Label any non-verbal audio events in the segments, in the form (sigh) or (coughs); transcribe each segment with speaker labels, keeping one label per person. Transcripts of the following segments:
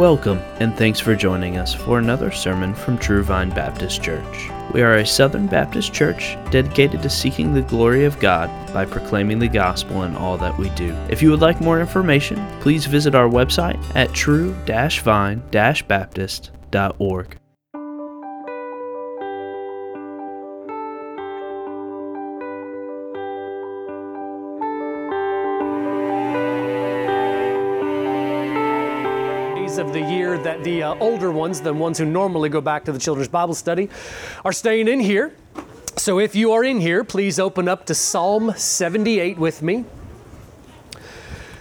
Speaker 1: Welcome, and thanks for joining us for another sermon from True Vine Baptist Church. We are a Southern Baptist church dedicated to seeking the glory of God by proclaiming the gospel in all that we do. If you would like more information, please visit our website at true-vine-baptist.org.
Speaker 2: that the uh, older ones, the ones who normally go back to the children's Bible study, are staying in here. So if you are in here, please open up to Psalm 78 with me.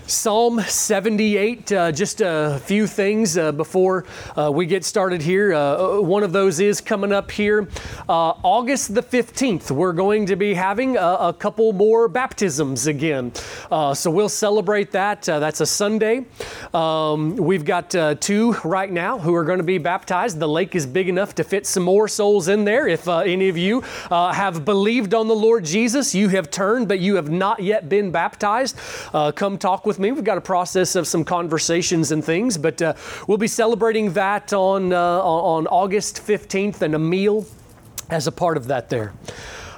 Speaker 2: Psalm 78, uh, just a few things uh, before uh, we get started here. Uh, one of those is coming up here uh, August the 15th. We're going to be having a, a couple more baptisms again. Uh, so we'll celebrate that. that's a Sunday. Um, we've got two right now who are going to be baptized. The lake is big enough to fit some more souls in there. If any of you have believed on the Lord Jesus, you have turned, but you have not yet been baptized, come talk with me. We've got a process of some conversations and things, but uh, we'll be celebrating that on, uh, on August 15th and a meal as a part of that there.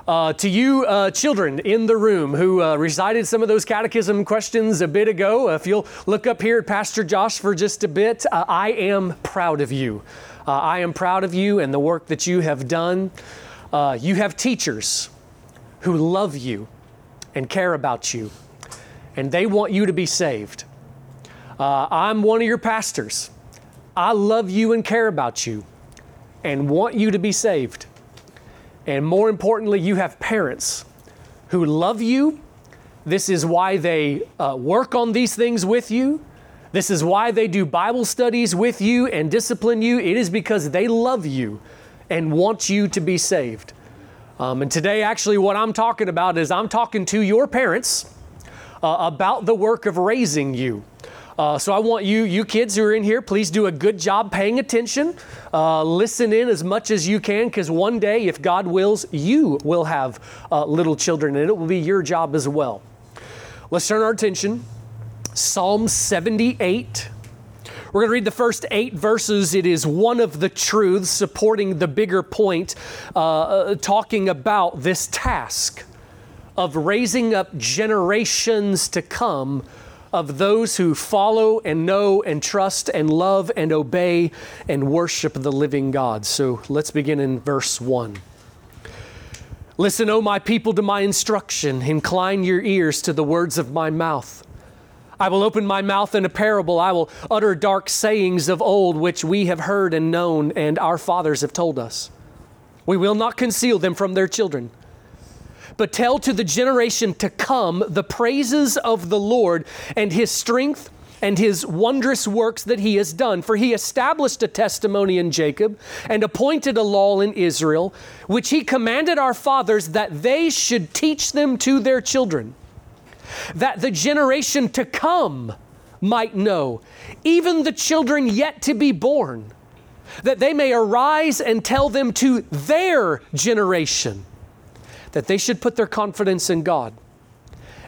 Speaker 2: Uh, to you, uh, children in the room who uh, recited some of those catechism questions a bit ago, if you'll look up here at Pastor Josh for just a bit, uh, I am proud of you. Uh, I am proud of you and the work that you have done. Uh, you have teachers who love you and care about you and they want you to be saved. Uh, I'm one of your pastors. I love you and care about you and want you to be saved. And more importantly, you have parents who love you. This is why they uh, work on these things with you. This is why they do Bible studies with you and discipline you. It is because they love you and want you to be saved. Um, and today, actually, what I'm talking about is I'm talking to your parents uh, about the work of raising you. Uh, so I want you, you kids who are in here, please do a good job paying attention. Uh, listen in as much as you can, because one day, if God wills, you will have uh, little children, and it will be your job as well. Let's turn our attention. Psalm 78. We're going to read the first eight verses. It is one of the truths supporting the bigger point, uh, uh, talking about this task of raising up generations to come of those who follow and know and trust and love and obey and worship the living God. So let's begin in verse 1. Listen, O my people, to my instruction. Incline your ears to the words of my mouth. I will open my mouth in a parable. I will utter dark sayings of old, which we have heard and known, and our fathers have told us. We will not conceal them from their children but tell to the generation to come the praises of the Lord and his strength and his wondrous works that he has done. For he established a testimony in Jacob and appointed a law in Israel, which he commanded our fathers that they should teach them to their children, that the generation to come might know, even the children yet to be born, that they may arise and tell them to their generation that they should put their confidence in God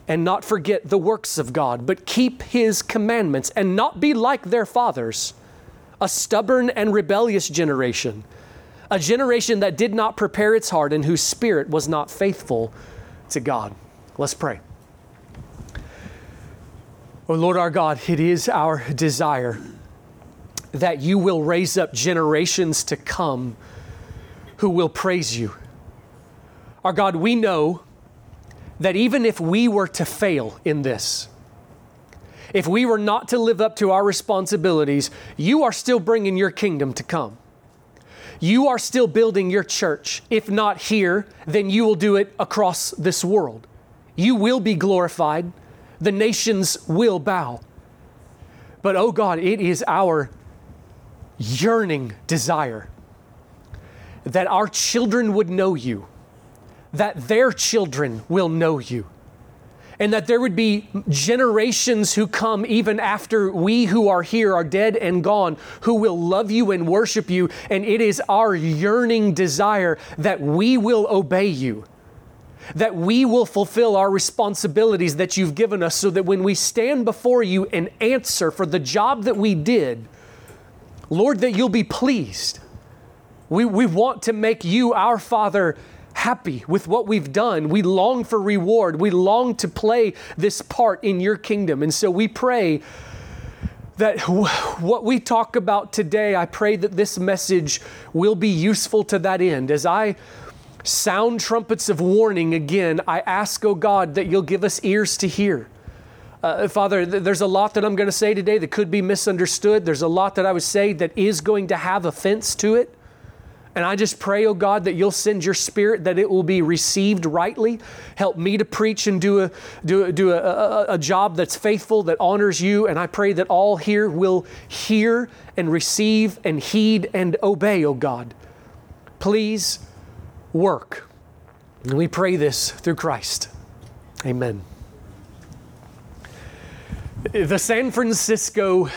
Speaker 2: and not forget the works of God, but keep His commandments and not be like their fathers, a stubborn and rebellious generation, a generation that did not prepare its heart and whose spirit was not faithful to God. Let's pray. Oh Lord our God, it is our desire that you will raise up generations to come who will praise you our God, we know that even if we were to fail in this, if we were not to live up to our responsibilities, you are still bringing your kingdom to come. You are still building your church. If not here, then you will do it across this world. You will be glorified. The nations will bow. But oh God, it is our yearning desire that our children would know you that their children will know you. And that there would be generations who come even after we who are here are dead and gone, who will love you and worship you. And it is our yearning desire that we will obey you, that we will fulfill our responsibilities that you've given us, so that when we stand before you and answer for the job that we did, Lord, that you'll be pleased. We, we want to make you, our Father, happy with what we've done. We long for reward. We long to play this part in your kingdom. And so we pray that what we talk about today, I pray that this message will be useful to that end. As I sound trumpets of warning again, I ask, oh God, that you'll give us ears to hear. Uh, Father, th- there's a lot that I'm going to say today that could be misunderstood. There's a lot that I would say that is going to have offense to it. And I just pray, oh God, that you'll send your spirit, that it will be received rightly. Help me to preach and do a, do, a, do a, a, a job that's faithful, that honors you. And I pray that all here will hear and receive and heed and obey, oh God. Please work. And we pray this through Christ. Amen. The San Francisco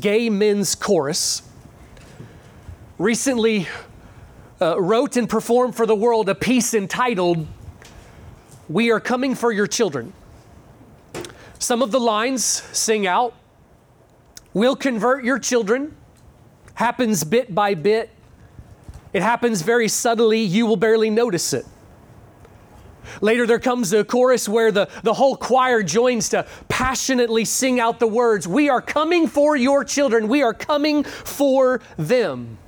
Speaker 2: Gay Men's Chorus recently uh, wrote and performed for the world a piece entitled, We Are Coming for Your Children. Some of the lines sing out, We'll convert your children, happens bit by bit. It happens very subtly, you will barely notice it. Later, there comes a chorus where the, the whole choir joins to passionately sing out the words We are coming for your children, we are coming for them.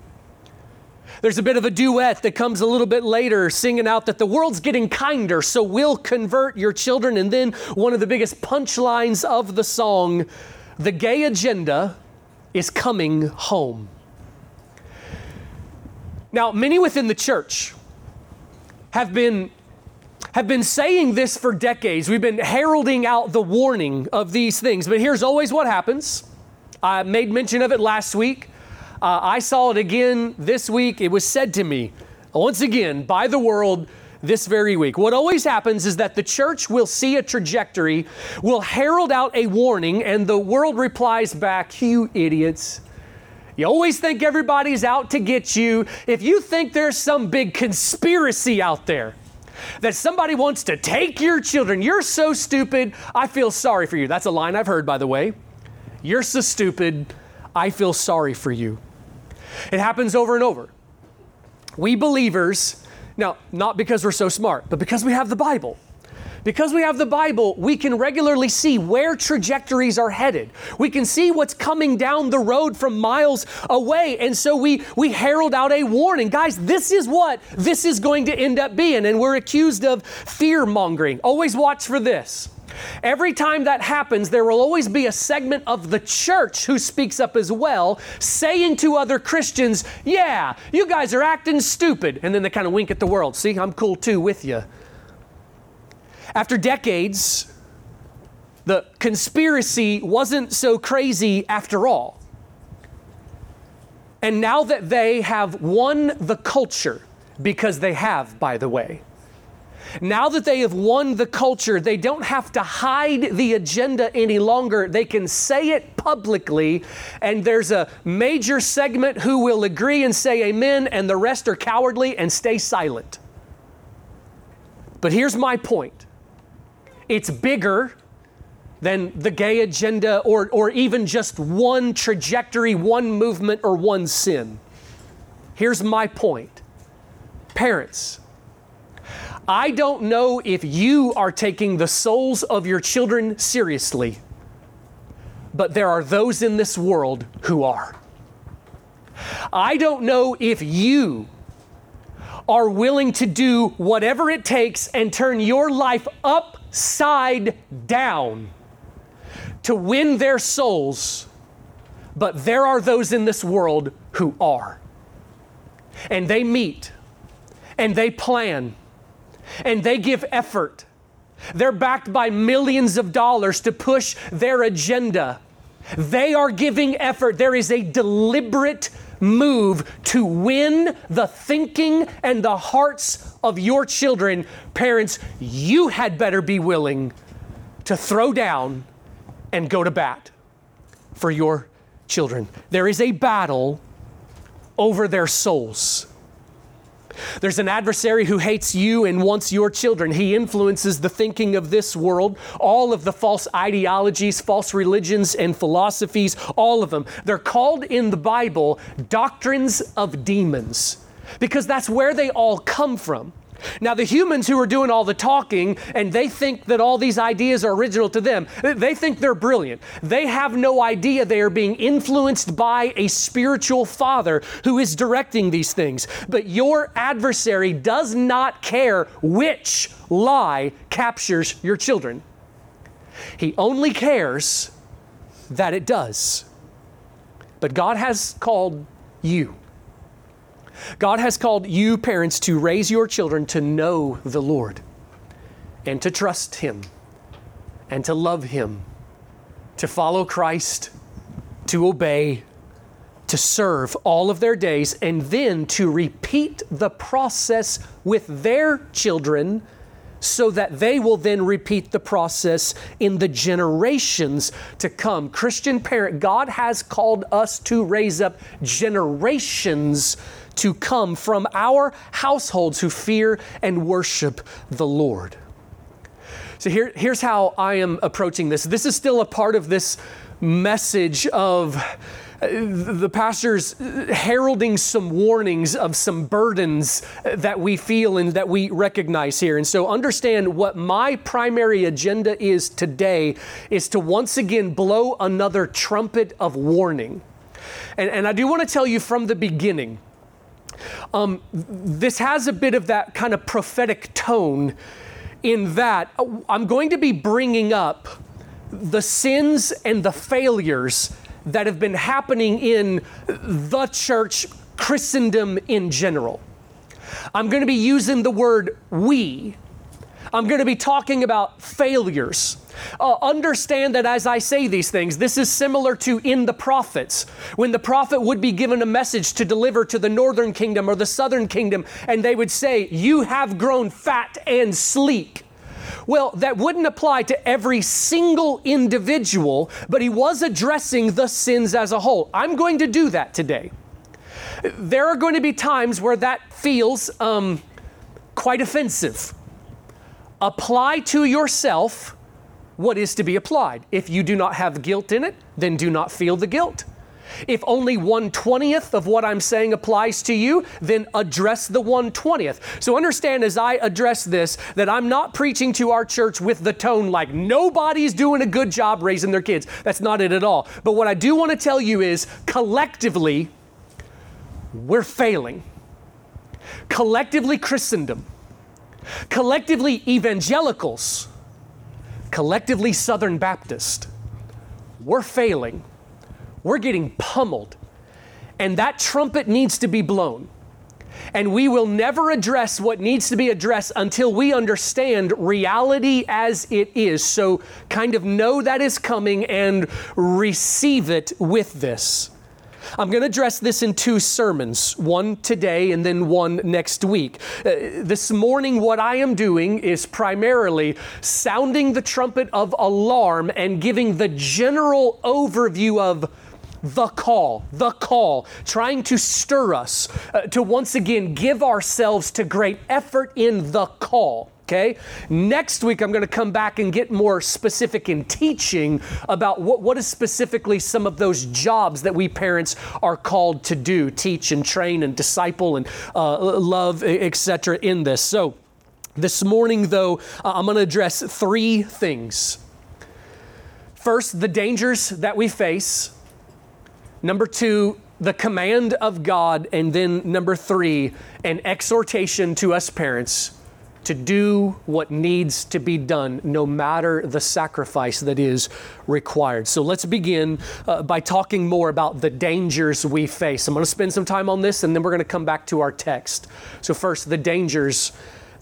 Speaker 2: There's a bit of a duet that comes a little bit later, singing out that the world's getting kinder, so we'll convert your children. And then one of the biggest punchlines of the song the gay agenda is coming home. Now, many within the church have been have been saying this for decades. We've been heralding out the warning of these things. But here's always what happens. I made mention of it last week. Uh, I saw it again this week. It was said to me once again by the world this very week. What always happens is that the church will see a trajectory, will herald out a warning, and the world replies back, You idiots. You always think everybody's out to get you. If you think there's some big conspiracy out there, that somebody wants to take your children. You're so stupid, I feel sorry for you. That's a line I've heard, by the way. You're so stupid, I feel sorry for you. It happens over and over. We believers, now, not because we're so smart, but because we have the Bible. Because we have the Bible, we can regularly see where trajectories are headed. We can see what's coming down the road from miles away. And so we, we herald out a warning. Guys, this is what this is going to end up being. And we're accused of fear mongering. Always watch for this. Every time that happens, there will always be a segment of the church who speaks up as well, saying to other Christians, Yeah, you guys are acting stupid. And then they kind of wink at the world. See, I'm cool too with you. After decades, the conspiracy wasn't so crazy after all. And now that they have won the culture, because they have, by the way, now that they have won the culture, they don't have to hide the agenda any longer. They can say it publicly, and there's a major segment who will agree and say amen, and the rest are cowardly and stay silent. But here's my point it's bigger than the gay agenda or, or even just one trajectory, one movement, or one sin. Here's my point Parents, I don't know if you are taking the souls of your children seriously, but there are those in this world who are. I don't know if you are willing to do whatever it takes and turn your life upside down to win their souls, but there are those in this world who are. And they meet and they plan and they give effort. They're backed by millions of dollars to push their agenda. They are giving effort. There is a deliberate move to win the thinking and the hearts of your children. Parents, you had better be willing to throw down and go to bat for your children. There is a battle over their souls. There's an adversary who hates you and wants your children. He influences the thinking of this world, all of the false ideologies, false religions, and philosophies, all of them. They're called in the Bible doctrines of demons because that's where they all come from. Now, the humans who are doing all the talking and they think that all these ideas are original to them, they think they're brilliant. They have no idea they are being influenced by a spiritual father who is directing these things. But your adversary does not care which lie captures your children, he only cares that it does. But God has called you God has called you, parents, to raise your children to know the Lord and to trust Him and to love Him, to follow Christ, to obey, to serve all of their days, and then to repeat the process with their children so that they will then repeat the process in the generations to come. Christian parent, God has called us to raise up generations to come from our households who fear and worship the Lord. So here, here's how I am approaching this. This is still a part of this message of uh, the pastor's heralding some warnings of some burdens that we feel and that we recognize here. And so understand what my primary agenda is today is to once again blow another trumpet of warning. And, and I do want to tell you from the beginning um, this has a bit of that kind of prophetic tone in that uh, I'm going to be bringing up the sins and the failures that have been happening in the church, Christendom in general. I'm going to be using the word we. I'm going to be talking about failures. Uh, understand that as I say these things, this is similar to in the prophets. When the prophet would be given a message to deliver to the northern kingdom or the southern kingdom, and they would say, You have grown fat and sleek. Well, that wouldn't apply to every single individual, but he was addressing the sins as a whole. I'm going to do that today. There are going to be times where that feels um, quite offensive. Apply to yourself what is to be applied. If you do not have guilt in it, then do not feel the guilt. If only 120th of what I'm saying applies to you, then address the 120th. So understand as I address this that I'm not preaching to our church with the tone like nobody's doing a good job raising their kids. That's not it at all. But what I do want to tell you is collectively, we're failing. Collectively, Christendom. Collectively, evangelicals collectively Southern Baptist, we're failing. We're getting pummeled. And that trumpet needs to be blown. And we will never address what needs to be addressed until we understand reality as it is. So, kind of know that is coming and receive it with this. I'm going to address this in two sermons, one today and then one next week. Uh, this morning, what I am doing is primarily sounding the trumpet of alarm and giving the general overview of the call, the call, trying to stir us uh, to once again give ourselves to great effort in the call. Okay? Next week, I'm going to come back and get more specific in teaching about what, what is specifically some of those jobs that we parents are called to do teach and train and disciple and uh, love, etc. in this. So, this morning, though, uh, I'm going to address three things. First, the dangers that we face. Number two, the command of God. And then number three, an exhortation to us parents to do what needs to be done, no matter the sacrifice that is required. So let's begin uh, by talking more about the dangers we face. I'm going to spend some time on this and then we're going to come back to our text. So, first, the dangers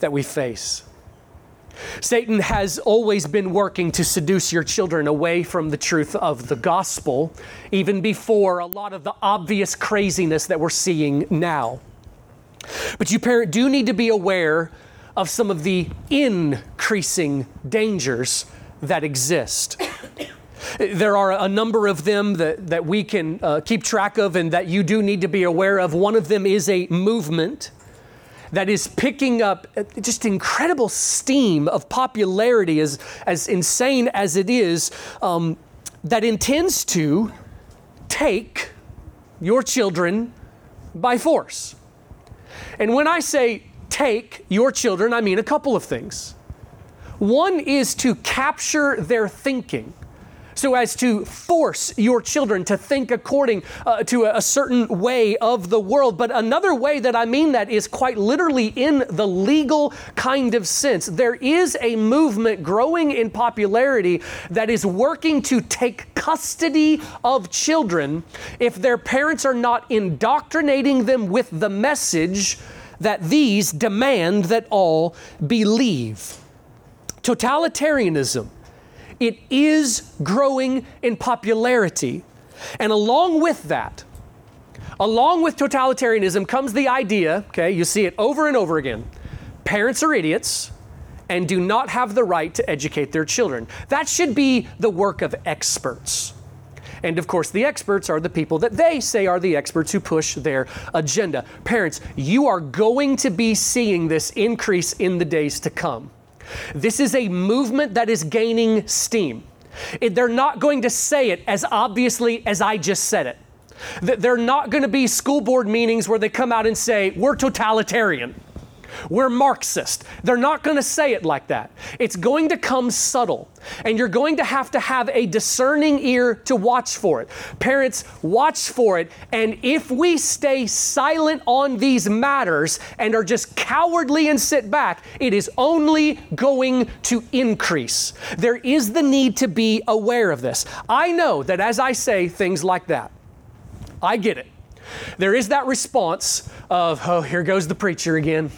Speaker 2: that we face. Satan has always been working to seduce your children away from the truth of the gospel, even before a lot of the obvious craziness that we're seeing now. But you, parent, do need to be aware of some of the increasing dangers that exist. (coughs) There are a number of them that, that we can uh, keep track of and that you do need to be aware of. One of them is a movement that is picking up just incredible steam of popularity, as, as insane as it is, um, that intends to take your children by force. And when I say take your children, I mean a couple of things. One is to capture their thinking so as to force your children to think according uh, to a, a, certain way of the world. But another way that I mean that is quite literally in the legal kind of sense. There is a movement growing in popularity that is working to take custody of children if their parents are not indoctrinating them with the message that these demand that all believe. Totalitarianism it is growing in popularity. And along with that, along with totalitarianism comes the idea, okay, you see it over and over again. Parents are idiots and do not have the right to educate their children. That should be the work of experts. And of course, the experts are the people that they say are the experts who push their agenda. Parents, you are going to be seeing this increase in the days to come. This is a movement that is gaining steam. It, they're not going to say it as obviously as I just said it. They're not going to be school board meetings where they come out and say, we're totalitarian. We're Marxist. They're not going to say it like that. It's going to come subtle, and you're going to have to have a discerning ear to watch for it. Parents, watch for it, and if we stay silent on these matters and are just cowardly and sit back, it is only going to increase. There is the need to be aware of this. I know that as I say things like that, I get it. There is that response of, oh, here goes the preacher again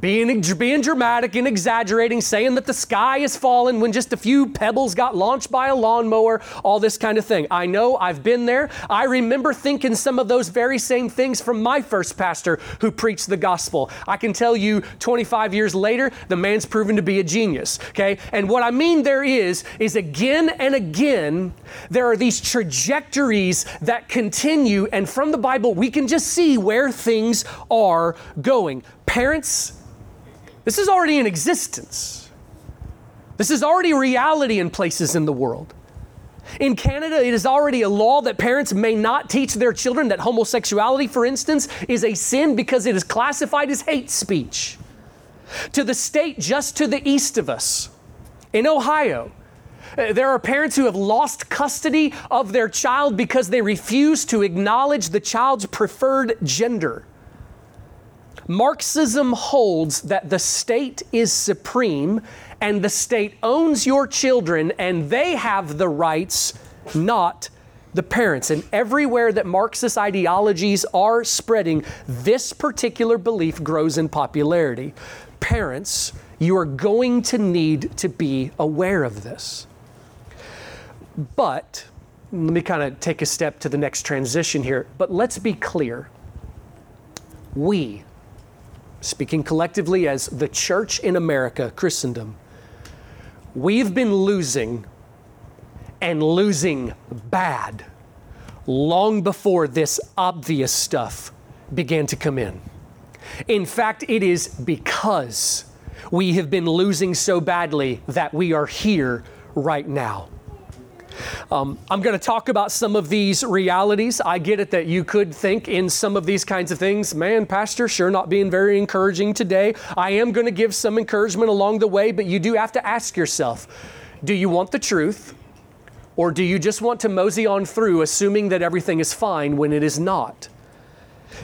Speaker 2: being, being dramatic and exaggerating, saying that the sky is falling when just a few pebbles got launched by a lawnmower, all this kind of thing. I know I've been there. I remember thinking some of those very same things from my first pastor who preached the gospel. I can tell you 25 years later, the man's proven to be a genius. Okay? And what I mean there is, is again and again, there are these trajectories that continue, and from the Bible, we can just see where things are going. Parents, this is already in existence. This is already reality in places in the world. In Canada, it is already a law that parents may not teach their children that homosexuality, for instance, is a sin because it is classified as hate speech. To the state just to the east of us, in Ohio, uh, there are parents who have lost custody of their child because they refuse to acknowledge the child's preferred gender. Marxism holds that the state is supreme and the state owns your children and they have the rights, not the parents. And everywhere that Marxist ideologies are spreading, this particular belief grows in popularity. Parents, you are going to need to be aware of this. But, let me kind of take a step to the next transition here. But let's be clear. We, speaking collectively as the church in America, Christendom, we've been losing and losing bad long before this obvious stuff began to come in. In fact, it is because we have been losing so badly that we are here right now. Um, I'm going to talk about some of these realities. I get it that you could think in some of these kinds of things, man, Pastor, sure not being very encouraging today. I am going to give some encouragement along the way, but you do have to ask yourself do you want the truth? Or do you just want to mosey on through assuming that everything is fine when it is not?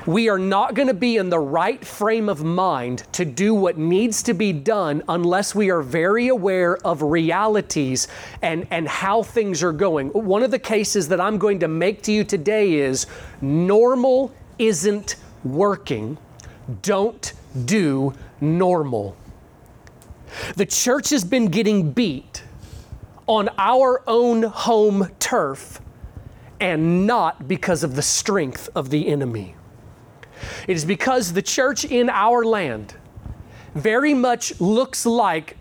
Speaker 2: We are not going to be in the right frame of mind to do what needs to be done unless we are very aware of realities and, and how things are going. One of the cases that I'm going to make to you today is normal isn't working. Don't do normal. The church has been getting beat on our own home turf and not because of the strength of the enemy. It is because the church in our land very much looks like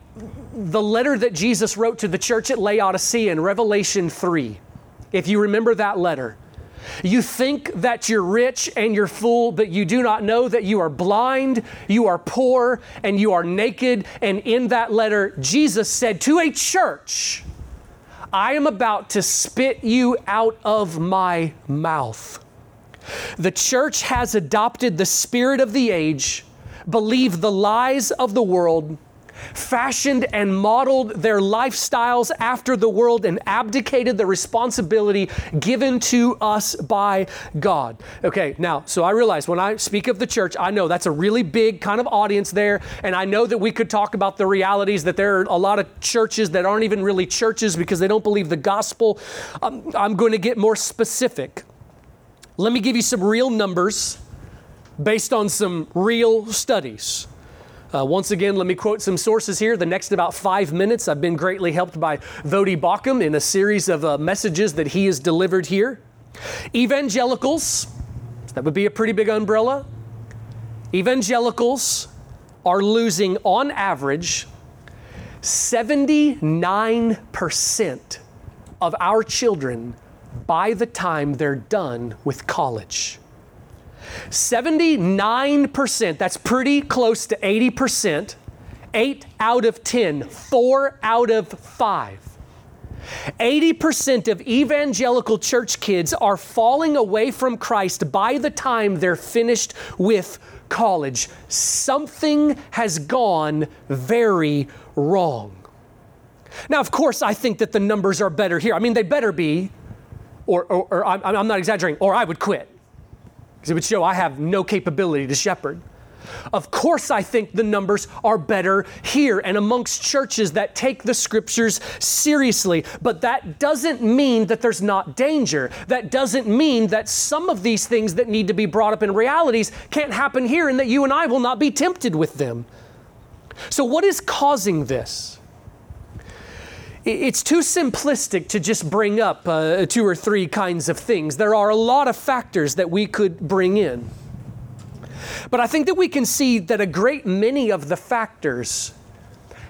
Speaker 2: the letter that Jesus wrote to the church at Laodicea in Revelation 3. If you remember that letter, You think that you're rich and you're full, but you do not know that you are blind, you are poor, and you are naked. And in that letter, Jesus said to a church, I am about to spit you out of my mouth. The church has adopted the spirit of the age, believed the lies of the world, fashioned and modeled their lifestyles after the world and abdicated the responsibility given to us by God. Okay, now, so I realize when I speak of the church, I know that's a really big kind of audience there, and I know that we could talk about the realities that there are a lot of churches that aren't even really churches because they don't believe the gospel. Um, I'm going to get more specific. Let me give you some real numbers based on some real studies. Uh, once again, let me quote some sources here. The next about five minutes, I've been greatly helped by Voddie Baucham in a series of uh, messages that he has delivered here. Evangelicals, that would be a pretty big umbrella. Evangelicals are losing, on average, 79% of our children by the time they're done with college. 79%, that's pretty close to 80%. 8 out of 10, 4 out of 5. 80% of evangelical church kids are falling away from Christ by the time they're finished with college. Something has gone very wrong. Now, of course, I think that the numbers are better here. I mean, they better be, or, or, or I'm, I'm not exaggerating, or I would quit because it would show I have no capability to shepherd. Of course, I think the numbers are better here and amongst churches that take the scriptures seriously, but that doesn't mean that there's not danger. That doesn't mean that some of these things that need to be brought up in realities can't happen here and that you and I will not be tempted with them. So, what is causing this? It's too simplistic to just bring up uh, two or three kinds of things. There are a lot of factors that we could bring in. But I think that we can see that a great many of the factors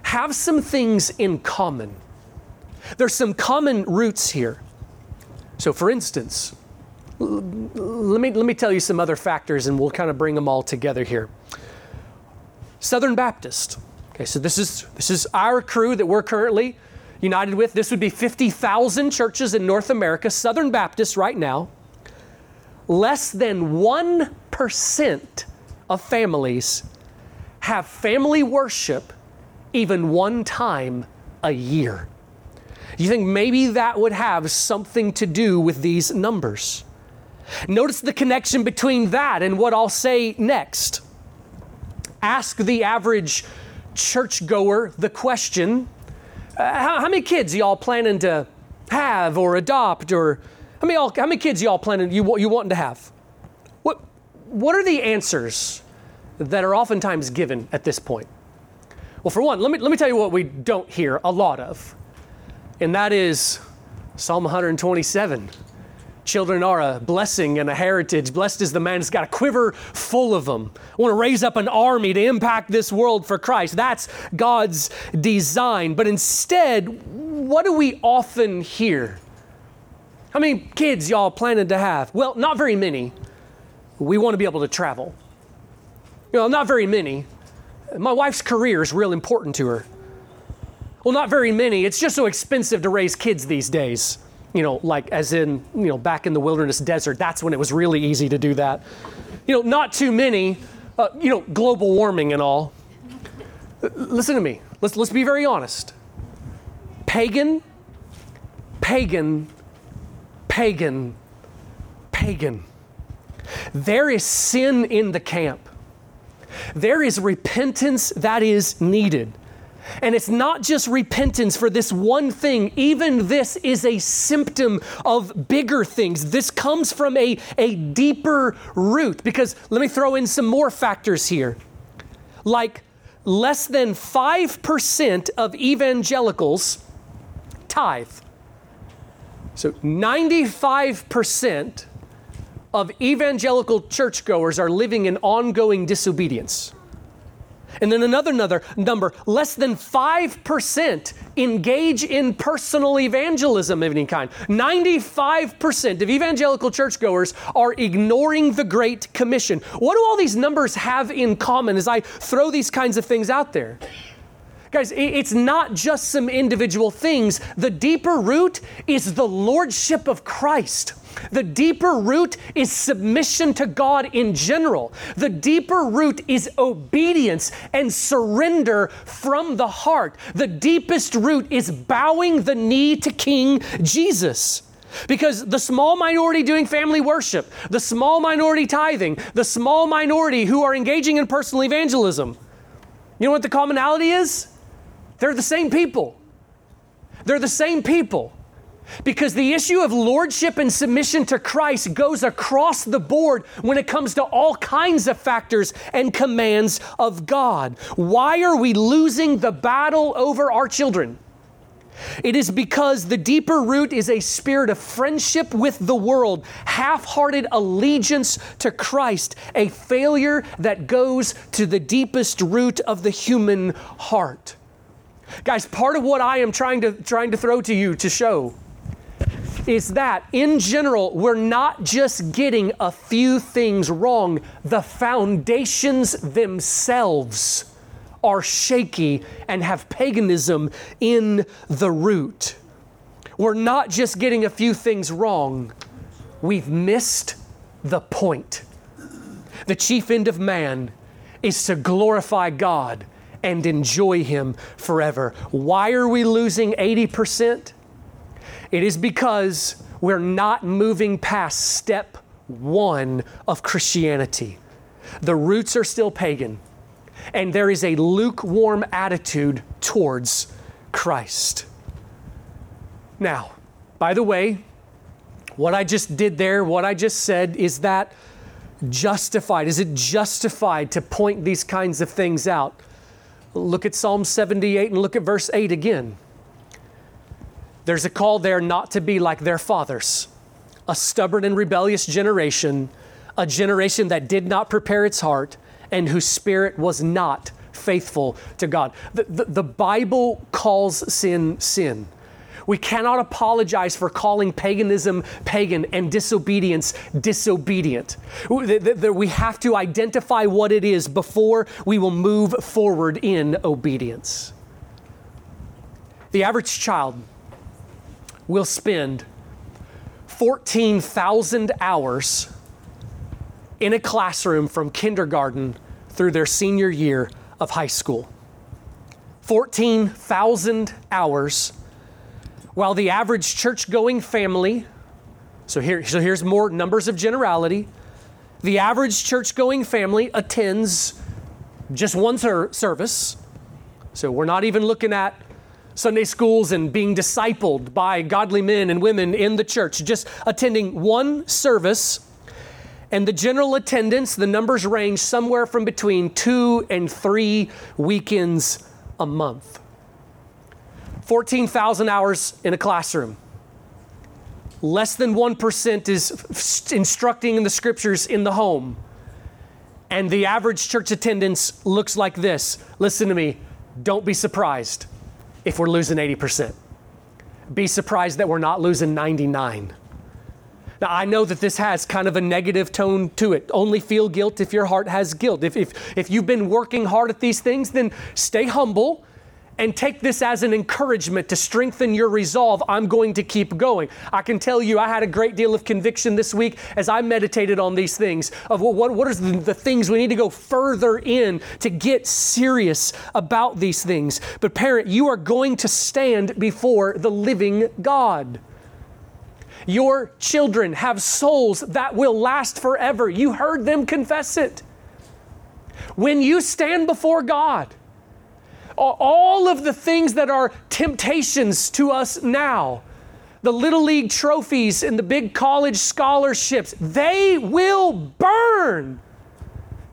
Speaker 2: have some things in common. There's some common roots here. So, for instance, let me, let me tell you some other factors and we'll kind of bring them all together here. Southern Baptist. Okay, so this is, this is our crew that we're currently united with. This would be 50,000 churches in North America, Southern Baptists right now. Less than 1% of families have family worship even one time a year. You think maybe that would have something to do with these numbers? Notice the connection between that and what I'll say next. Ask the average churchgoer the question uh, how, how, many kids y'all planning to have or adopt or how many, how many kids y'all planning you, you wanting to have? What, what are the answers that are oftentimes given at this point? Well, for one, let me, let me tell you what we don't hear a lot of, and that is Psalm 127. Children are a blessing and a heritage. Blessed is the man who's got a quiver full of them. I want to raise up an army to impact this world for Christ. That's God's design. But instead, what do we often hear? How many kids y'all planning to have? Well, not very many. We want to be able to travel. You know, not very many. My wife's career is real important to her. Well, not very many. It's just so expensive to raise kids these days you know, like as in, you know, back in the wilderness desert, that's when it was really easy to do that. You know, not too many, uh, you know, global warming and all. Listen to me. Let's, let's be very honest. Pagan, pagan, pagan, pagan. There is sin in the camp. There is repentance that is needed. And it's not just repentance for this one thing, even this is a symptom of bigger things. This comes from a, a deeper root. Because let me throw in some more factors here. Like less than 5% of evangelicals tithe. So 95% of evangelical churchgoers are living in ongoing disobedience. And then another, another number, less than 5% engage in personal evangelism of any kind. 95% of evangelical churchgoers are ignoring the Great Commission. What do all these numbers have in common as I throw these kinds of things out there? Guys, it's not just some individual things. The deeper root is the lordship of Christ. The deeper root is submission to God in general. The deeper root is obedience and surrender from the heart. The deepest root is bowing the knee to King Jesus. Because the small minority doing family worship, the small minority tithing, the small minority who are engaging in personal evangelism, you know what the commonality is? They're the same people. They're the same people. Because the issue of lordship and submission to Christ goes across the board when it comes to all kinds of factors and commands of God. Why are we losing the battle over our children? It is because the deeper root is a spirit of friendship with the world, half hearted allegiance to Christ, a failure that goes to the deepest root of the human heart. Guys, part of what I am trying to, trying to throw to you to show is that in general, we're not just getting a few things wrong, the foundations themselves are shaky and have paganism in the root. We're not just getting a few things wrong, we've missed the point. The chief end of man is to glorify God and enjoy Him forever. Why are we losing 80%? It is because we're not moving past step one of Christianity. The roots are still pagan, and there is a lukewarm attitude towards Christ. Now, by the way, what I just did there, what I just said, is that justified? Is it justified to point these kinds of things out? Look at Psalm 78 and look at verse 8 again. There's a call there not to be like their fathers, a stubborn and rebellious generation, a generation that did not prepare its heart and whose spirit was not faithful to God. The, the, the Bible calls sin sin. We cannot apologize for calling paganism pagan and disobedience disobedient. We have to identify what it is before we will move forward in obedience. The average child will spend 14,000 hours in a classroom from kindergarten through their senior year of high school. 14,000 hours while the average church going family, so, here, so here's more numbers of generality, the average church going family attends just one ser- service. So we're not even looking at Sunday schools and being discipled by godly men and women in the church, just attending one service. And the general attendance, the numbers range somewhere from between two and three weekends a month. 14,000 hours in a classroom. Less than 1% is instructing in the scriptures in the home. And the average church attendance looks like this. Listen to me. Don't be surprised if we're losing 80%. Be surprised that we're not losing 99. Now, I know that this has kind of a negative tone to it. Only feel guilt if your heart has guilt. If, if, if you've been working hard at these things, then stay humble and take this as an encouragement to strengthen your resolve. I'm going to keep going. I can tell you, I had a great deal of conviction this week as I meditated on these things of what, what are the, the things we need to go further in to get serious about these things. But, parent, you are going to stand before the living God. Your children have souls that will last forever. You heard them confess it. When you stand before God, all of the things that are temptations to us now, the little league trophies and the big college scholarships, they will burn.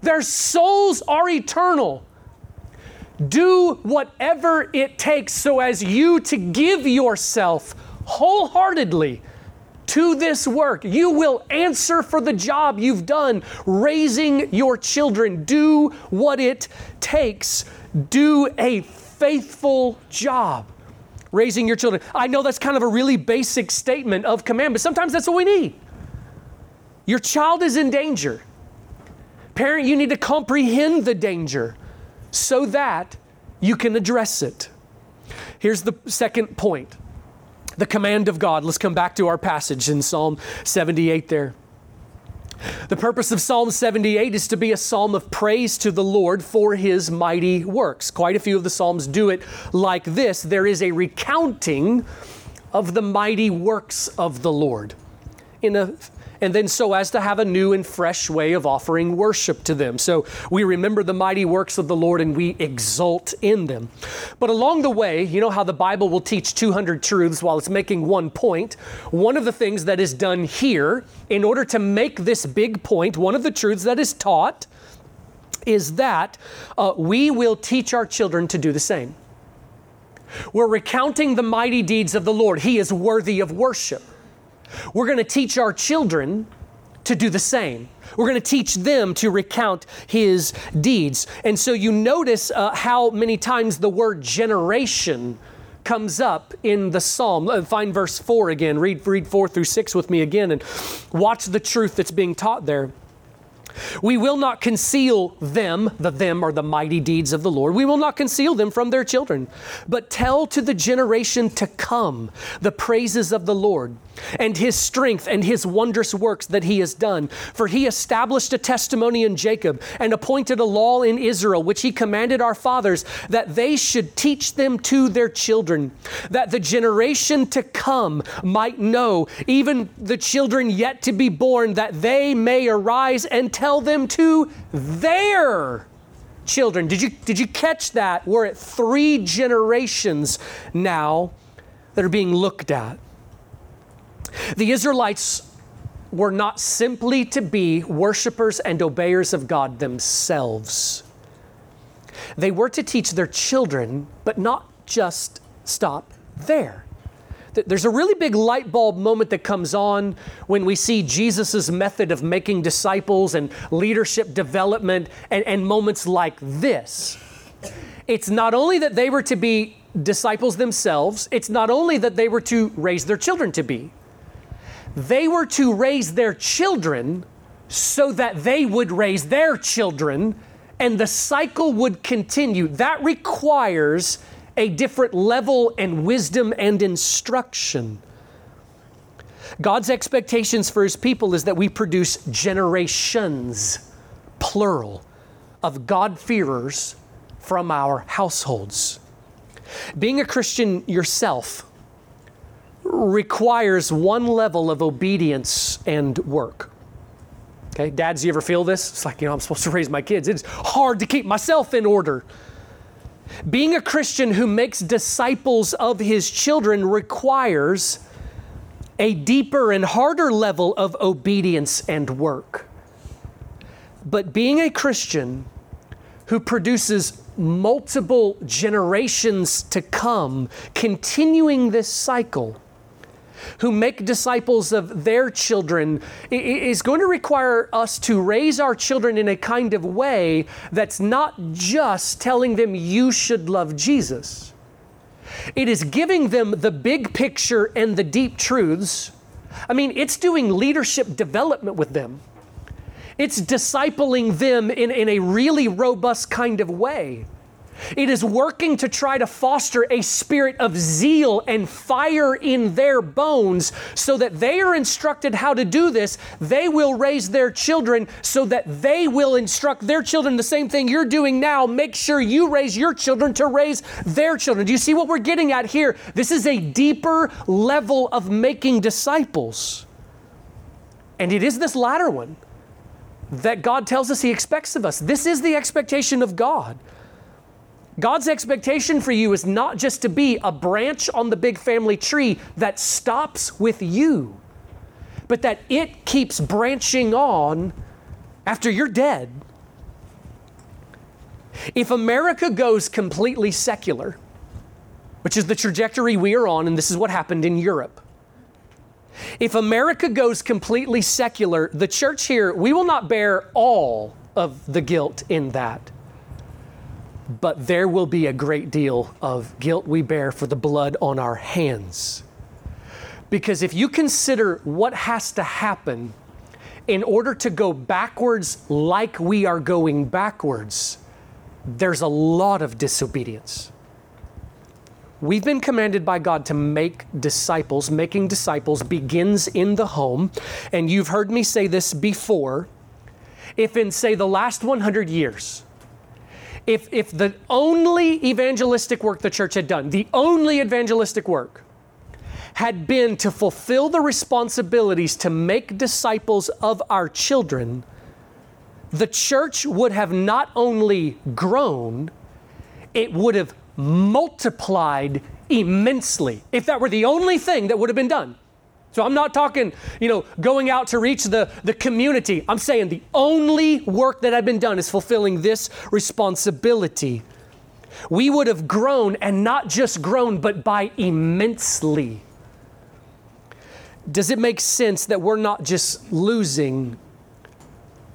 Speaker 2: Their souls are eternal. Do whatever it takes so as you to give yourself wholeheartedly to this work. You will answer for the job you've done raising your children. Do what it takes. Do a faithful job raising your children. I know that's kind of a really basic statement of command, but sometimes that's what we need. Your child is in danger. Parent, you need to comprehend the danger so that you can address it. Here's the second point the command of God. Let's come back to our passage in Psalm 78 there. The purpose of Psalm 78 is to be a psalm of praise to the Lord for his mighty works. Quite a few of the psalms do it like this there is a recounting of the mighty works of the Lord in a and then so as to have a new and fresh way of offering worship to them. So we remember the mighty works of the Lord and we exult in them. But along the way, you know how the Bible will teach 200 truths while it's making one point. One of the things that is done here, in order to make this big point, one of the truths that is taught is that uh, we will teach our children to do the same. We're recounting the mighty deeds of the Lord. He is worthy of worship. We're going to teach our children to do the same. We're going to teach them to recount his deeds. And so you notice uh, how many times the word generation comes up in the psalm. Uh, find verse 4 again. Read, read 4 through 6 with me again and watch the truth that's being taught there. We will not conceal them, the them are the mighty deeds of the Lord. We will not conceal them from their children, but tell to the generation to come the praises of the Lord and his strength and his wondrous works that he has done. For he established a testimony in Jacob and appointed a law in Israel, which he commanded our fathers that they should teach them to their children, that the generation to come might know, even the children yet to be born, that they may arise and tell them to their children. Did you, did you catch that? We're at three generations now that are being looked at. The Israelites were not simply to be worshipers and obeyers of God themselves. They were to teach their children, but not just stop there. There's a really big light bulb moment that comes on when we see Jesus' method of making disciples and leadership development and, and moments like this. It's not only that they were to be disciples themselves, it's not only that they were to raise their children to be. They were to raise their children so that they would raise their children and the cycle would continue. That requires a different level and wisdom and instruction. God's expectations for his people is that we produce generations, plural, of God-fearers from our households. Being a Christian yourself requires one level of obedience and work. Okay, dads, you ever feel this? It's like, you know, I'm supposed to raise my kids. It's hard to keep myself in order. Being a Christian who makes disciples of his children requires a deeper and harder level of obedience and work. But being a Christian who produces multiple generations to come, continuing this cycle, who make disciples of their children is going to require us to raise our children in a kind of way that's not just telling them you should love Jesus. It is giving them the big picture and the deep truths. I mean, it's doing leadership development with them. It's discipling them in, in a really robust kind of way. It is working to try to foster a spirit of zeal and fire in their bones so that they are instructed how to do this. They will raise their children so that they will instruct their children the same thing you're doing now. Make sure you raise your children to raise their children. Do you see what we're getting at here? This is a deeper level of making disciples. And it is this latter one that God tells us He expects of us. This is the expectation of God. God's expectation for you is not just to be a branch on the big family tree that stops with you, but that it keeps branching on after you're dead. If America goes completely secular, which is the trajectory we are on, and this is what happened in Europe, If America goes completely secular, the church here, we will not bear all of the guilt in that. But there will be a great deal of guilt we bear for the blood on our hands. Because if you consider what has to happen in order to go backwards like we are going backwards, there's a lot of disobedience. We've been commanded by God to make disciples. Making disciples begins in the home. And you've heard me say this before. If in, say, the last 100 years, if, if the only evangelistic work the church had done, the only evangelistic work, had been to fulfill the responsibilities to make disciples of our children, the church would have not only grown, it would have multiplied immensely if that were the only thing that would have been done. So I'm not talking, you know, going out to reach the, the community. I'm saying the only work that had been done is fulfilling this responsibility. We would have grown and not just grown, but by immensely. Does it make sense that we're not just losing,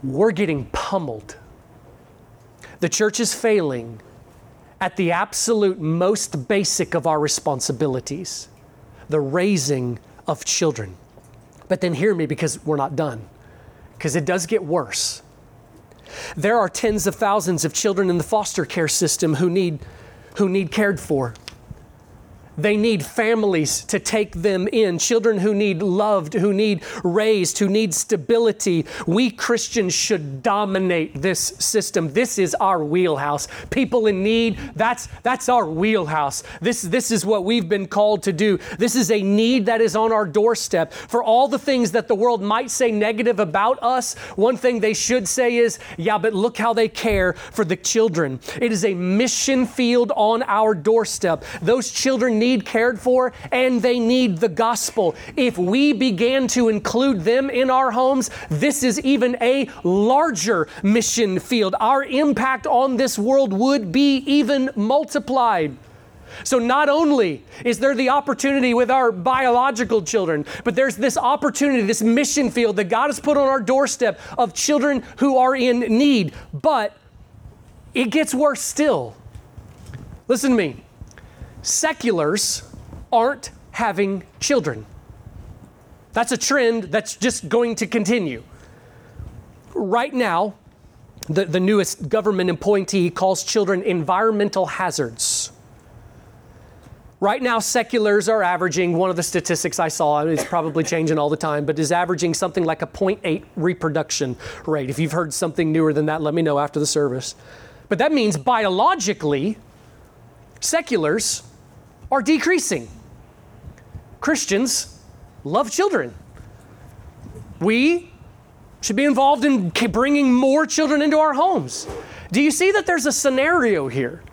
Speaker 2: we're getting pummeled? The church is failing at the absolute most basic of our responsibilities the raising of children. But then hear me because we're not done, because it does get worse. There are tens of thousands of children in the foster care system who need, who need cared for. They need families to take them in, children who need loved, who need raised, who need stability. We Christians should dominate this system. This is our wheelhouse. People in need, that's, that's our wheelhouse. This, this is what we've been called to do. This is a need that is on our doorstep. For all the things that the world might say negative about us, one thing they should say is, yeah, but look how they care for the children. It is a mission field on our doorstep. Those children need cared for and they need the gospel. If we began to include them in our homes, this is even a larger mission field. Our impact on this world would be even multiplied. So, not only is there the opportunity with our biological children, but there's this opportunity, this mission field that God has put on our doorstep of children who are in need. But it gets worse still. Listen to me seculars aren't having children. That's a trend that's just going to continue. Right now, the, the newest government appointee calls children environmental hazards. Right now, seculars are averaging, one of the statistics I saw, it's probably changing all the time, but is averaging something like a 0.8 reproduction rate. If you've heard something newer than that, let me know after the service. But that means biologically, seculars are decreasing. Christians love children. We should be involved in bringing more children into our homes. Do you see that there's a scenario here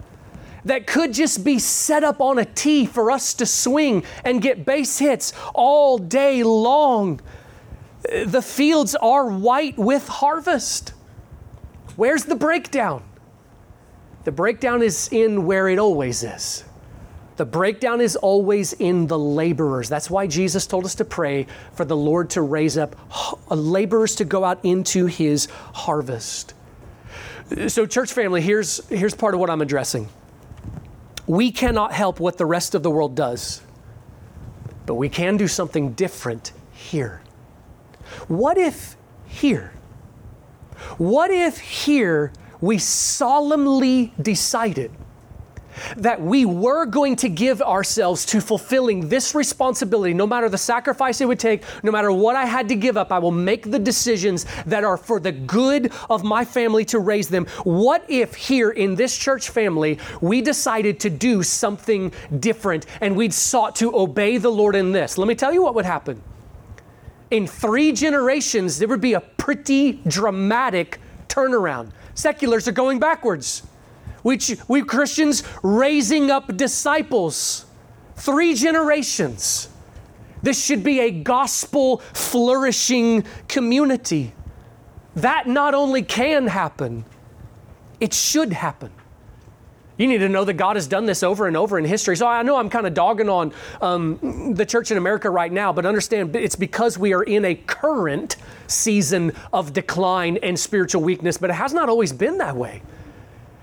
Speaker 2: that could just be set up on a tee for us to swing and get base hits all day long? The fields are white with harvest. Where's the breakdown? The breakdown is in where it always is the breakdown is always in the laborers. That's why Jesus told us to pray for the Lord to raise up uh, laborers to go out into his harvest. So, church family, here's, here's part of what I'm addressing. We cannot help what the rest of the world does, but we can do something different here. What if here? What if here we solemnly decided? That we were going to give ourselves to fulfilling this responsibility, no matter the sacrifice it would take, no matter what I had to give up, I will make the decisions that are for the good of my family to raise them. What if here in this church family we decided to do something different and we'd sought to obey the Lord in this? Let me tell you what would happen. In three generations, there would be a pretty dramatic turnaround. Seculars are going backwards. We, we Christians raising up disciples. Three generations. This should be a gospel flourishing community. That not only can happen, it should happen. You need to know that God has done this over and over in history. So I know I'm kind of dogging on um, the church in America right now, but understand it's because we are in a current season of decline and spiritual weakness, but it has not always been that way.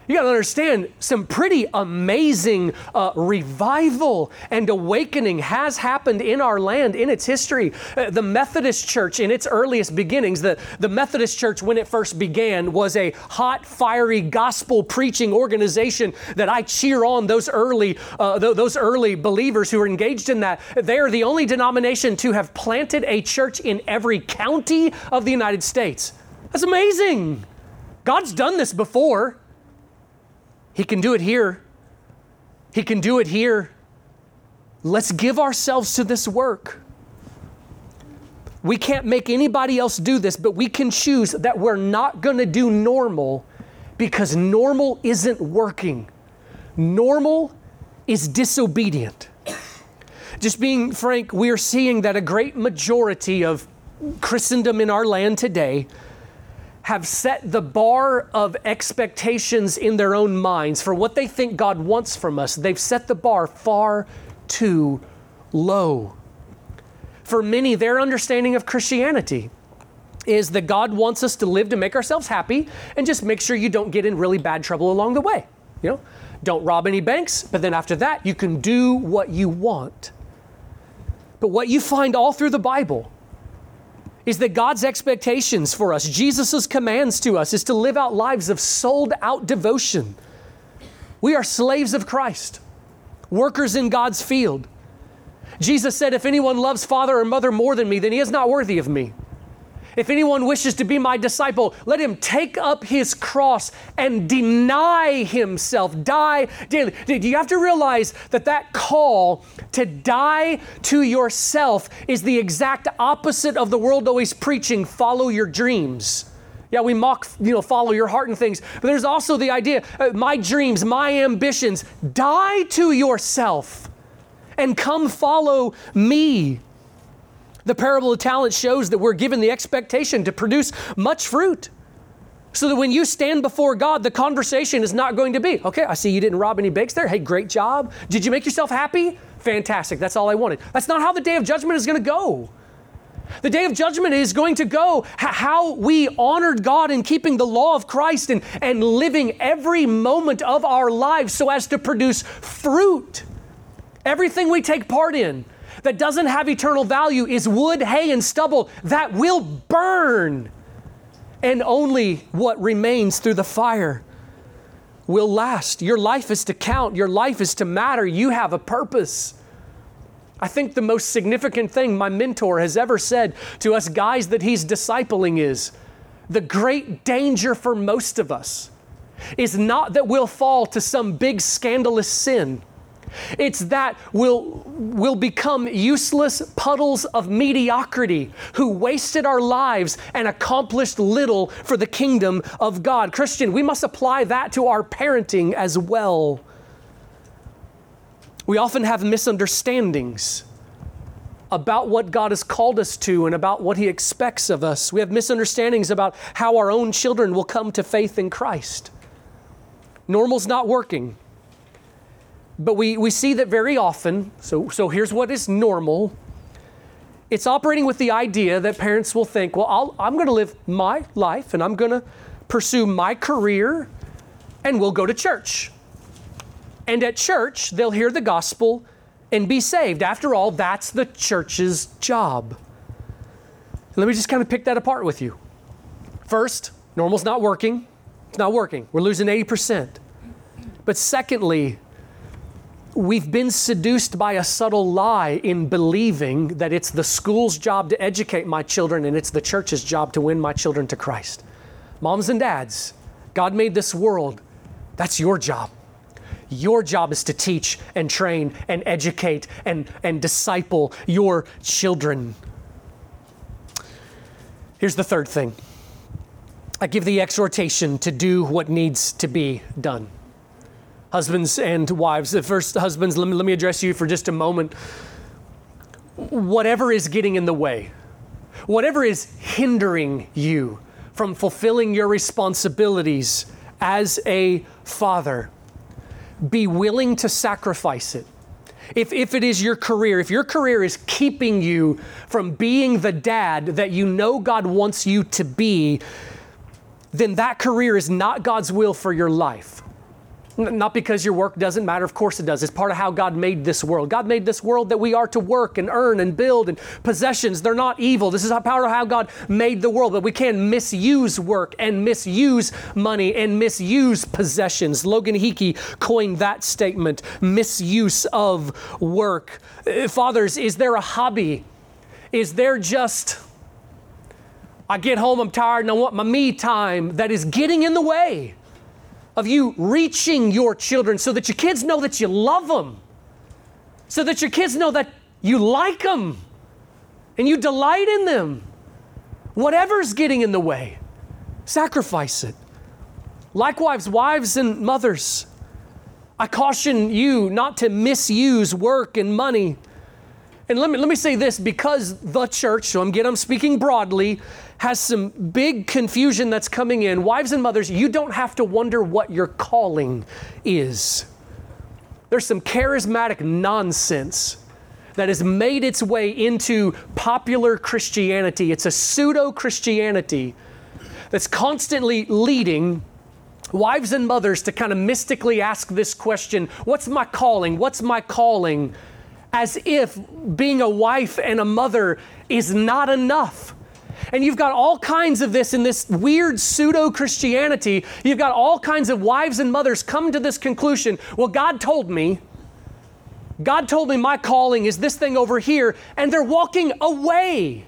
Speaker 2: You got to understand, some pretty amazing uh, revival and awakening has happened in our land in its history. Uh, the Methodist Church, in its earliest beginnings, the, the Methodist Church, when it first began, was a hot, fiery, gospel preaching organization that I cheer on those early, uh, th- those early believers who are engaged in that. They are the only denomination to have planted a church in every county of the United States. That's amazing. God's done this before. He can do it here. He can do it here. Let's give ourselves to this work. We can't make anybody else do this, but we can choose that we're not going to do normal because normal isn't working. Normal is disobedient. Just being frank, we are seeing that a great majority of Christendom in our land today have set the bar of expectations in their own minds for what they think God wants from us. They've set the bar far too low. For many, their understanding of Christianity is that God wants us to live to make ourselves happy and just make sure you don't get in really bad trouble along the way. You know, don't rob any banks, but then after that, you can do what you want. But what you find all through the Bible is that God's expectations for us, Jesus' commands to us, is to live out lives of sold out devotion. We are slaves of Christ, workers in God's field. Jesus said, If anyone loves father or mother more than me, then he is not worthy of me. If anyone wishes to be my disciple, let him take up his cross and deny himself, die daily. You have to realize that that call to die to yourself is the exact opposite of the world always preaching follow your dreams. Yeah, we mock, you know, follow your heart and things, but there's also the idea uh, my dreams, my ambitions, die to yourself and come follow me. The parable of talents shows that we're given the expectation to produce much fruit. So that when you stand before God, the conversation is not going to be, okay, I see you didn't rob any bakes there. Hey, great job. Did you make yourself happy? Fantastic. That's all I wanted. That's not how the day of judgment is going to go. The day of judgment is going to go how we honored God in keeping the law of Christ and, and living every moment of our lives so as to produce fruit. Everything we take part in that doesn't have eternal value is wood, hay, and stubble that will burn. And only what remains through the fire will last. Your life is to count, your life is to matter. You have a purpose. I think the most significant thing my mentor has ever said to us guys that he's discipling is the great danger for most of us is not that we'll fall to some big scandalous sin it's that we'll, we'll become useless puddles of mediocrity who wasted our lives and accomplished little for the kingdom of God. Christian, we must apply that to our parenting as well. We often have misunderstandings about what God has called us to and about what He expects of us. We have misunderstandings about how our own children will come to faith in Christ. Normal's not working. But we, we see that very often, so, so here's what is normal. It's operating with the idea that parents will think, well, I'll, I'm going to live my life and I'm going to pursue my career and we'll go to church. And at church, they'll hear the gospel and be saved. After all, that's the church's job. Let me just kind of pick that apart with you. First, normal's not working. It's not working. We're losing 80%. But secondly, we've been seduced by a subtle lie in believing that it's the school's job to educate my children and it's the church's job to win my children to Christ. Moms and dads, God made this world. That's your job. Your job is to teach and train and educate and, and disciple your children. Here's the third thing I give the exhortation to do what needs to be done husbands and wives. The First, husbands, let me, let me address you for just a moment. Whatever is getting in the way, whatever is hindering you from fulfilling your responsibilities as a father, be willing to sacrifice it. If, if it is your career, if your career is keeping you from being the dad that you know God wants you to be, then that career is not God's will for your life. Not because your work doesn't matter, of course it does. It's part of how God made this world. God made this world that we are to work and earn and build and possessions. They're not evil. This is part of how God made the world. But we can misuse work and misuse money and misuse possessions. Logan Hickey coined that statement misuse of work. Uh, fathers, is there a hobby? Is there just, I get home, I'm tired, and I want my me time that is getting in the way? Of you reaching your children so that your kids know that you love them, so that your kids know that you like them and you delight in them. Whatever's getting in the way, sacrifice it. Likewise, wives and mothers, I caution you not to misuse work and money. And let me, let me say this because the church, so I'm, again, I'm speaking broadly, has some big confusion that's coming in. Wives and mothers, you don't have to wonder what your calling is. There's some charismatic nonsense that has made its way into popular Christianity. It's a pseudo Christianity that's constantly leading wives and mothers to kind of mystically ask this question What's my calling? What's my calling? As if being a wife and a mother is not enough. And you've got all kinds of this in this weird pseudo Christianity. You've got all kinds of wives and mothers come to this conclusion well, God told me. God told me my calling is this thing over here, and they're walking away,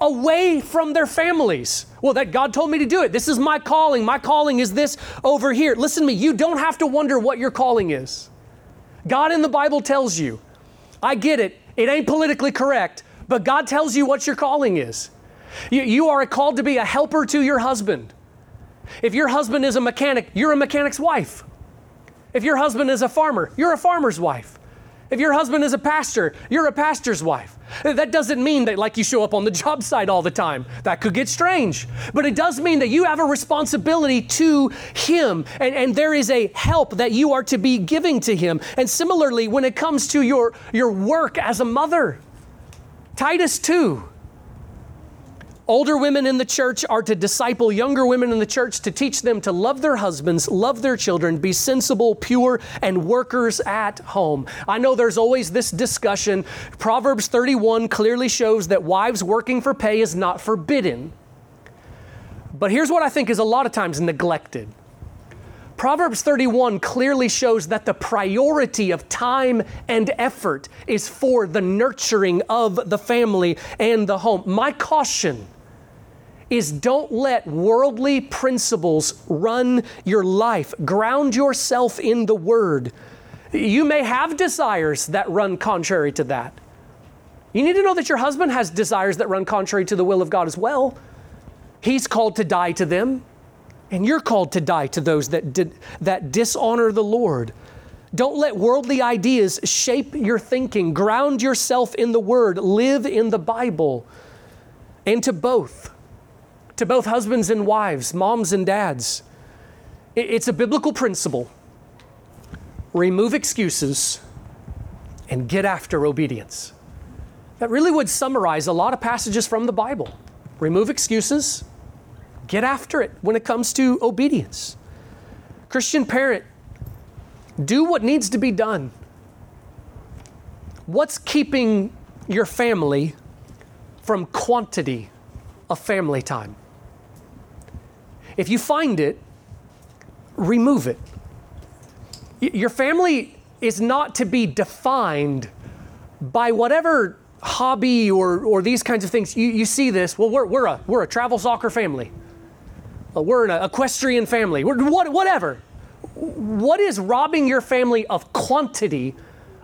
Speaker 2: away from their families. Well, that God told me to do it. This is my calling. My calling is this over here. Listen to me, you don't have to wonder what your calling is. God in the Bible tells you. I get it, it ain't politically correct, but God tells you what your calling is. You, you are called to be a helper to your husband. If your husband is a mechanic, you're a mechanic's wife. If your husband is a farmer, you're a farmer's wife. If your husband is a pastor, you're a pastor's wife. That doesn't mean that like you show up on the (laughs) job site all the time. That could get strange. But it does mean that you have a responsibility to him and, and there is a help that you are to be giving to him. And similarly, when it comes to your, your work as a mother, Titus 2 Older women in the church are to disciple younger women in the church to teach them to love their husbands, love their children, be sensible, pure, and workers at home. I know there's always this discussion. Proverbs 31 clearly shows that wives working for pay is not forbidden. But here's what I think is a lot of times neglected. Proverbs 31 clearly shows that the priority of time and effort is for the nurturing of the family and the home. My caution is don't let worldly principles run your life. Ground yourself in the Word. You may have desires that run contrary to that. You need to know that your husband has desires that run contrary to the will of God as well. He's called to die to them, and you're called to die to those that, did, that dishonor the Lord. Don't let worldly ideas shape your thinking. Ground yourself in the Word. Live in the Bible. And to both to both husbands and wives, moms and dads. It's a biblical principle. Remove excuses and get after obedience. That really would summarize a lot of passages from the Bible. Remove excuses, get after it when it comes to obedience. Christian parent, do what needs to be done. What's keeping your family from quantity of family time? If you find it, remove it. Your family is not to be defined by whatever hobby or, or these kinds of things. You, you see this, well, we're, we're, a, we're a travel soccer family. Uh, we're an equestrian family. We're what, whatever. What is robbing your family of quantity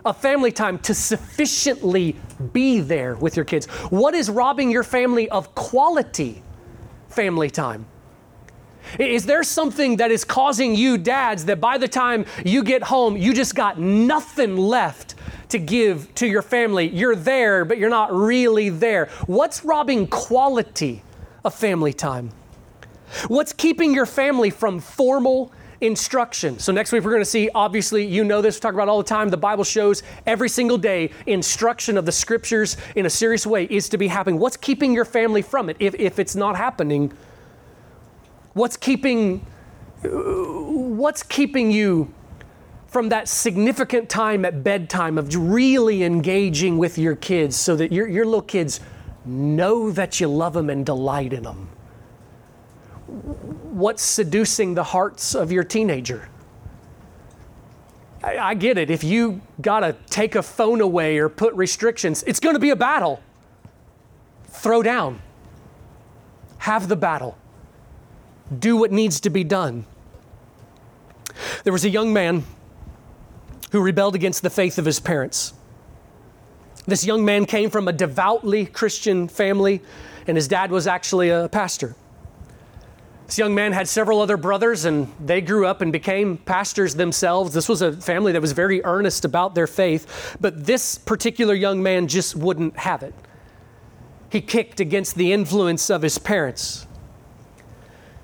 Speaker 2: of family time to sufficiently be there with your kids? What is robbing your family of quality family time? Is there something that is causing you, dads, that by the time you get home, you just got nothing left to give to your family? You're there, but you're not really there. What's robbing quality of family time? What's keeping your family from formal, instruction. So next week we're going to see, obviously, you know this, we talk about all the time. The Bible shows every single day instruction of the scriptures in a serious way is to be happening. What's keeping your family from it if, if it's not happening? What's keeping what's keeping you from that significant time at bedtime of really engaging with your kids so that your, your little kids know that you love them and delight in them? What's seducing the hearts of your teenager? I, I get it. If you got to take a phone away or put restrictions, it's going to be a battle. Throw down. Have the battle. Do what needs to be done. There was a young man who rebelled against the faith of his parents. This young man came from a devoutly Christian family, and his dad was actually a pastor. This young man had several other brothers, and they grew up and became pastors themselves. This was a family that was very earnest about their faith, but this particular young man just wouldn't have it. He kicked against the influence of his parents.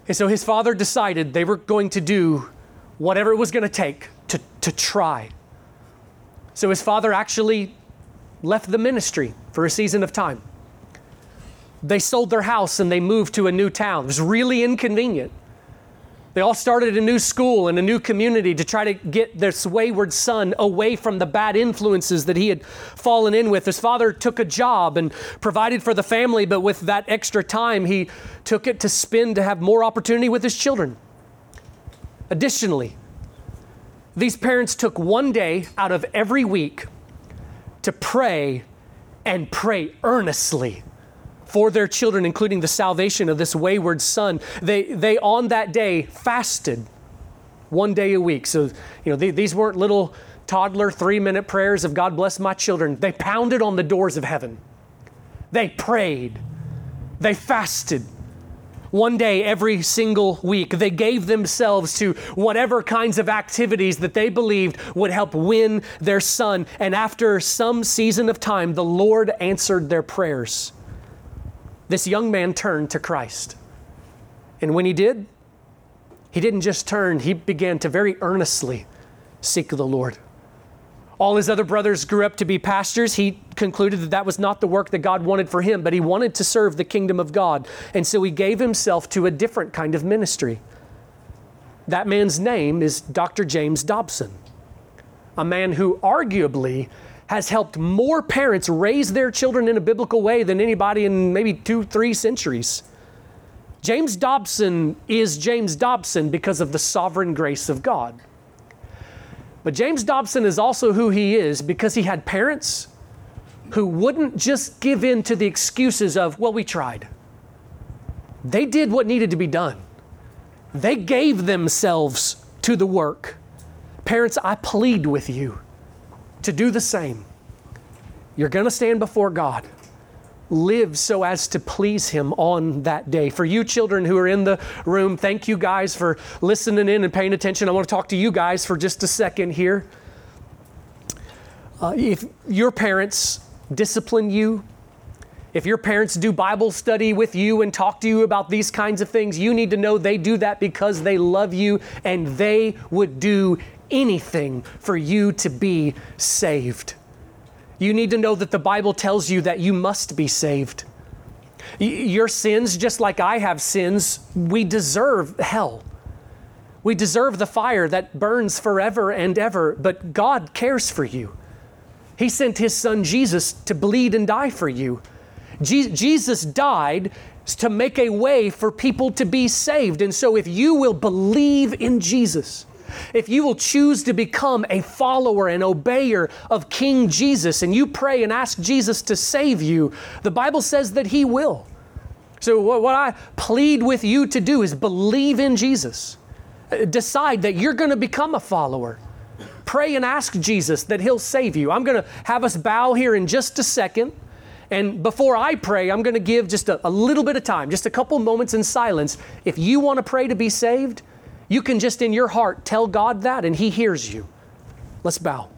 Speaker 2: And so his father decided they were going to do whatever it was going to take to, to try. So his father actually left the ministry for a season of time. They sold their house and they moved to a new town. It was really inconvenient. They all started a new school and a new community to try to get this wayward son away from the bad influences that he had fallen in with. His father took a job and provided for the family, but with that extra time, he took it to spend to have more opportunity with his children. Additionally, these parents took one day out of every week to pray and pray earnestly for their children, including the salvation of this wayward son. They, they on that day fasted one day a week. So, you know, they, these weren't little toddler three minute prayers of God bless my children. They pounded on the doors of heaven. They prayed. They fasted one day every single week. They gave themselves to whatever kinds of activities that they believed would help win their son. And after some season of time, the Lord answered their prayers. This young man turned to Christ. And when he did, he didn't just turn, he began to very earnestly seek the Lord. All his other brothers grew up to be pastors. He concluded that that was not the work that God wanted for him, but he wanted to serve the kingdom of God. And so he gave himself to a different kind of ministry. That man's name is Dr. James Dobson, a man who arguably has helped more parents raise their children in a biblical way than anybody in maybe two, three centuries. James Dobson is James Dobson because of the sovereign grace of God. But James Dobson is also who he is because he had parents who wouldn't just give in to the excuses of, well, we tried. They did what needed to be done, they gave themselves to the work. Parents, I plead with you to do the same. You're going to stand before God live so as to please Him on that day. For you children who are in the room, thank you guys for listening in and paying attention. I want to talk to you guys for just a second here. Uh, if your parents discipline you, if your parents do Bible study with you and talk to you about these kinds of things, you need to know they do that because they love you and they would do anything for you to be saved. You need to know that the Bible tells you that you must be saved. Your sins, just like I have sins, we deserve hell. We deserve the fire that burns forever and ever, but God cares for you. He sent His Son Jesus to bleed and die for you. Je- Jesus died to make a way for people to be saved. And so, if you will believe in Jesus, if you will choose to become a follower and obeyer of King Jesus and you pray and ask Jesus to save you, the Bible says that He will. So, what I plead with you to do is believe in Jesus. Uh, decide that you're going to become a follower. Pray and ask Jesus that He'll save you. I'm going to have us bow here in just a second. And before I pray, I'm going to give just a, a little bit of time, just a couple moments in silence. If you want to pray to be saved, you can just in your heart tell God that, and He hears you. Let's bow.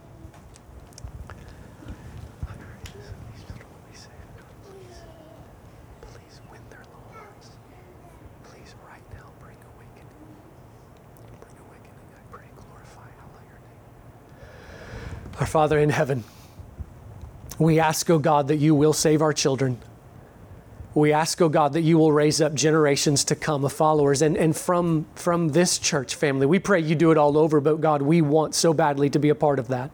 Speaker 2: Our Father in heaven we ask, O oh God, that you will save our children. We ask, O oh God, that you will raise up generations to come of followers. And, and from, from this church family, we pray you do it all over, but God, we want so badly to be a part of that.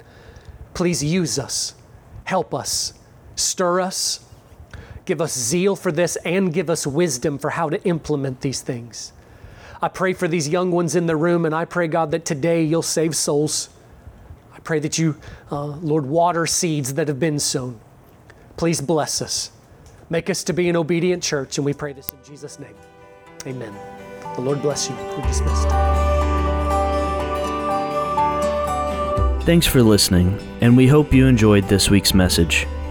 Speaker 2: Please use us, help us, stir us, give us zeal for this, and give us wisdom for how to implement these things. I pray for these young ones in the room, and I pray, God, that today you'll save souls. I pray that you, uh, Lord, water seeds that have been sown. Please bless us. Make us to be an obedient church, and we pray this in Jesus' name. Amen. The Lord bless you. We're dismissed.
Speaker 1: Thanks for listening, and we hope you enjoyed this week's message.